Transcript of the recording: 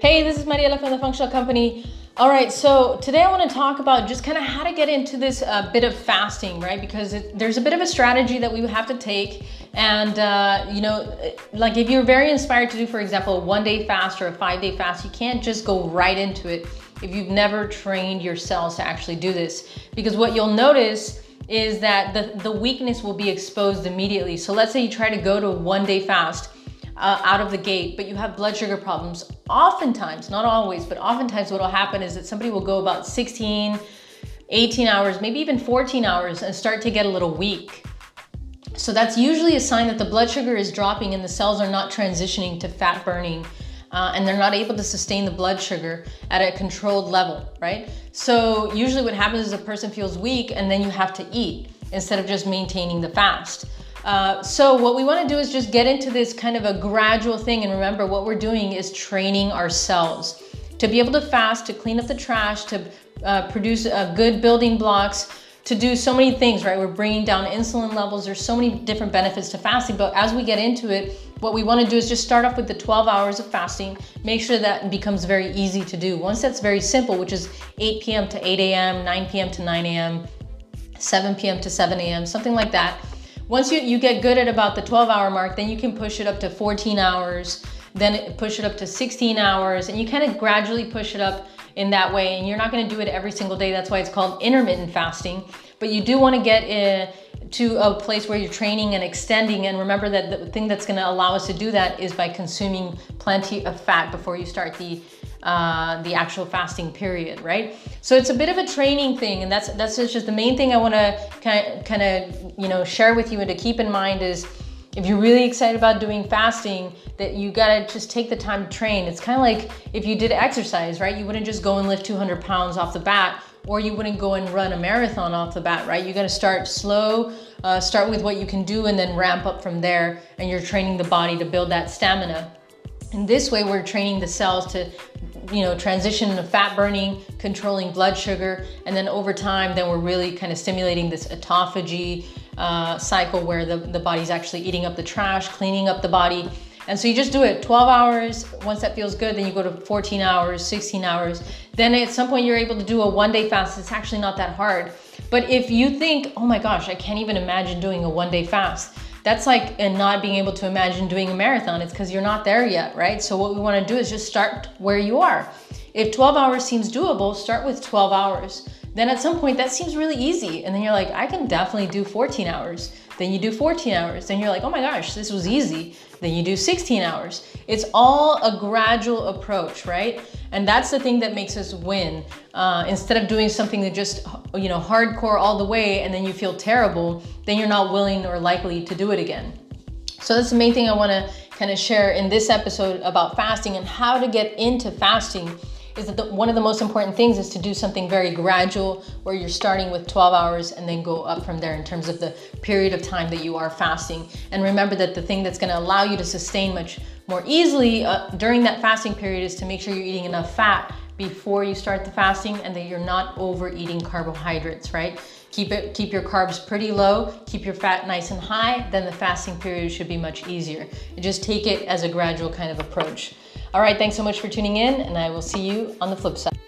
Hey, this is Mariela from the Functional Company. All right, so today I want to talk about just kind of how to get into this uh, bit of fasting, right? Because it, there's a bit of a strategy that we have to take. And, uh, you know, like if you're very inspired to do, for example, a one day fast or a five day fast, you can't just go right into it if you've never trained your cells to actually do this. Because what you'll notice is that the, the weakness will be exposed immediately. So let's say you try to go to a one day fast uh, out of the gate, but you have blood sugar problems. Oftentimes, not always, but oftentimes what will happen is that somebody will go about 16, 18 hours, maybe even 14 hours and start to get a little weak. So that's usually a sign that the blood sugar is dropping and the cells are not transitioning to fat burning uh, and they're not able to sustain the blood sugar at a controlled level, right? So usually what happens is a person feels weak and then you have to eat instead of just maintaining the fast. Uh, so what we want to do is just get into this kind of a gradual thing and remember what we're doing is training ourselves to be able to fast, to clean up the trash, to uh, produce uh, good building blocks, to do so many things, right? We're bringing down insulin levels. There's so many different benefits to fasting, but as we get into it, what we wanna do is just start off with the 12 hours of fasting, make sure that becomes very easy to do. Once that's very simple, which is 8 p.m. to 8 a.m., 9 p.m. to 9 a.m., 7 p.m. to 7 a.m., something like that, once you, you get good at about the 12 hour mark, then you can push it up to 14 hours, then push it up to 16 hours, and you kind of gradually push it up in that way. And you're not gonna do it every single day. That's why it's called intermittent fasting. But you do wanna get uh, to a place where you're training and extending. And remember that the thing that's gonna allow us to do that is by consuming plenty of fat before you start the uh, the actual fasting period, right? So it's a bit of a training thing, and that's that's just the main thing I want to kind of you know share with you and to keep in mind is if you're really excited about doing fasting, that you gotta just take the time to train. It's kind of like if you did exercise, right? You wouldn't just go and lift 200 pounds off the bat, or you wouldn't go and run a marathon off the bat, right? You gotta start slow, uh, start with what you can do, and then ramp up from there. And you're training the body to build that stamina. And this way, we're training the cells to you know, transition to fat burning, controlling blood sugar, and then over time, then we're really kind of stimulating this autophagy uh, cycle where the, the body's actually eating up the trash, cleaning up the body. And so you just do it 12 hours. Once that feels good, then you go to 14 hours, 16 hours. Then at some point you're able to do a one day fast. It's actually not that hard. But if you think, oh my gosh, I can't even imagine doing a one day fast, that's like and not being able to imagine doing a marathon. It's because you're not there yet, right? So what we want to do is just start where you are. If 12 hours seems doable, start with 12 hours. Then at some point that seems really easy. And then you're like, I can definitely do 14 hours. Then you do 14 hours. Then you're like, oh my gosh, this was easy. Then you do 16 hours. It's all a gradual approach, right? And that's the thing that makes us win. Uh, instead of doing something that just, you know, hardcore all the way and then you feel terrible, then you're not willing or likely to do it again. So that's the main thing I wanna kind of share in this episode about fasting and how to get into fasting is that the, one of the most important things is to do something very gradual where you're starting with 12 hours and then go up from there in terms of the period of time that you are fasting. And remember that the thing that's gonna allow you to sustain much more easily uh, during that fasting period is to make sure you're eating enough fat before you start the fasting and that you're not overeating carbohydrates, right? Keep it, keep your carbs pretty low, keep your fat nice and high, then the fasting period should be much easier. Just take it as a gradual kind of approach. All right, thanks so much for tuning in and I will see you on the flip side.